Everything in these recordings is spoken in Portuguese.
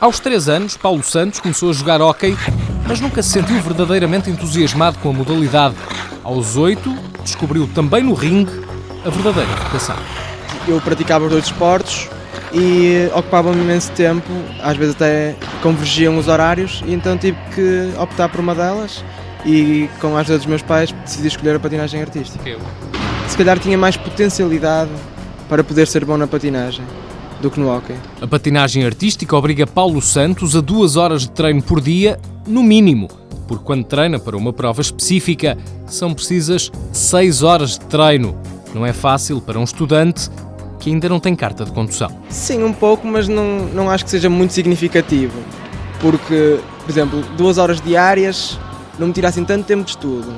Aos 3 anos, Paulo Santos começou a jogar hóquei, mas nunca se sentiu verdadeiramente entusiasmado com a modalidade. Aos 8, descobriu também no ringue a verdadeira vocação. Eu praticava dois esportes e ocupava-me imenso tempo, às vezes até convergiam os horários, e então tive que optar por uma delas e com a ajuda dos meus pais decidi escolher a patinagem artística. Se calhar tinha mais potencialidade para poder ser bom na patinagem do que no hockey. A patinagem artística obriga Paulo Santos a duas horas de treino por dia, no mínimo, porque quando treina para uma prova específica são precisas seis horas de treino. Não é fácil para um estudante que ainda não tem carta de condução. Sim, um pouco, mas não, não acho que seja muito significativo. Porque, por exemplo, duas horas diárias não me tira assim tanto tempo de estudo.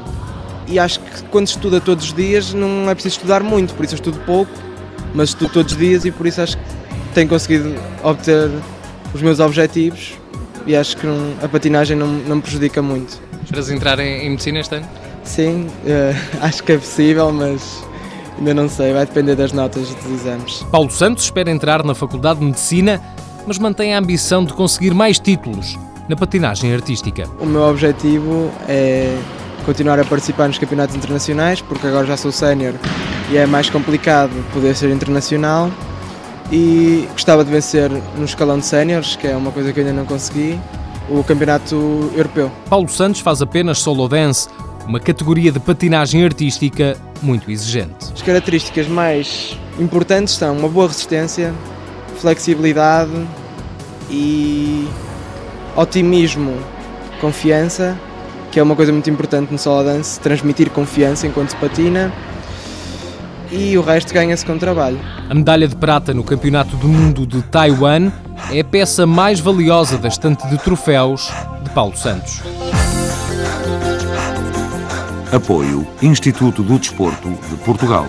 E acho que quando se estuda todos os dias não é preciso estudar muito, por isso eu estudo pouco, mas estudo todos os dias e por isso acho que tenho conseguido obter os meus objetivos e acho que não, a patinagem não, não me prejudica muito. Esperas entrar em, em medicina este ano? Sim, uh, acho que é possível, mas ainda não sei, vai depender das notas dos exames. Paulo Santos espera entrar na Faculdade de Medicina, mas mantém a ambição de conseguir mais títulos na patinagem artística. O meu objetivo é continuar a participar nos campeonatos internacionais, porque agora já sou sénior e é mais complicado poder ser internacional e gostava de vencer no escalão de séniores, que é uma coisa que ainda não consegui, o campeonato europeu. Paulo Santos faz apenas solo dance, uma categoria de patinagem artística muito exigente. As características mais importantes são uma boa resistência, flexibilidade e otimismo, confiança, que é uma coisa muito importante no solo dance, transmitir confiança enquanto se patina e o resto ganha-se com trabalho. A medalha de prata no Campeonato do Mundo de Taiwan é a peça mais valiosa da estante de troféus de Paulo Santos. Apoio Instituto do Desporto de Portugal.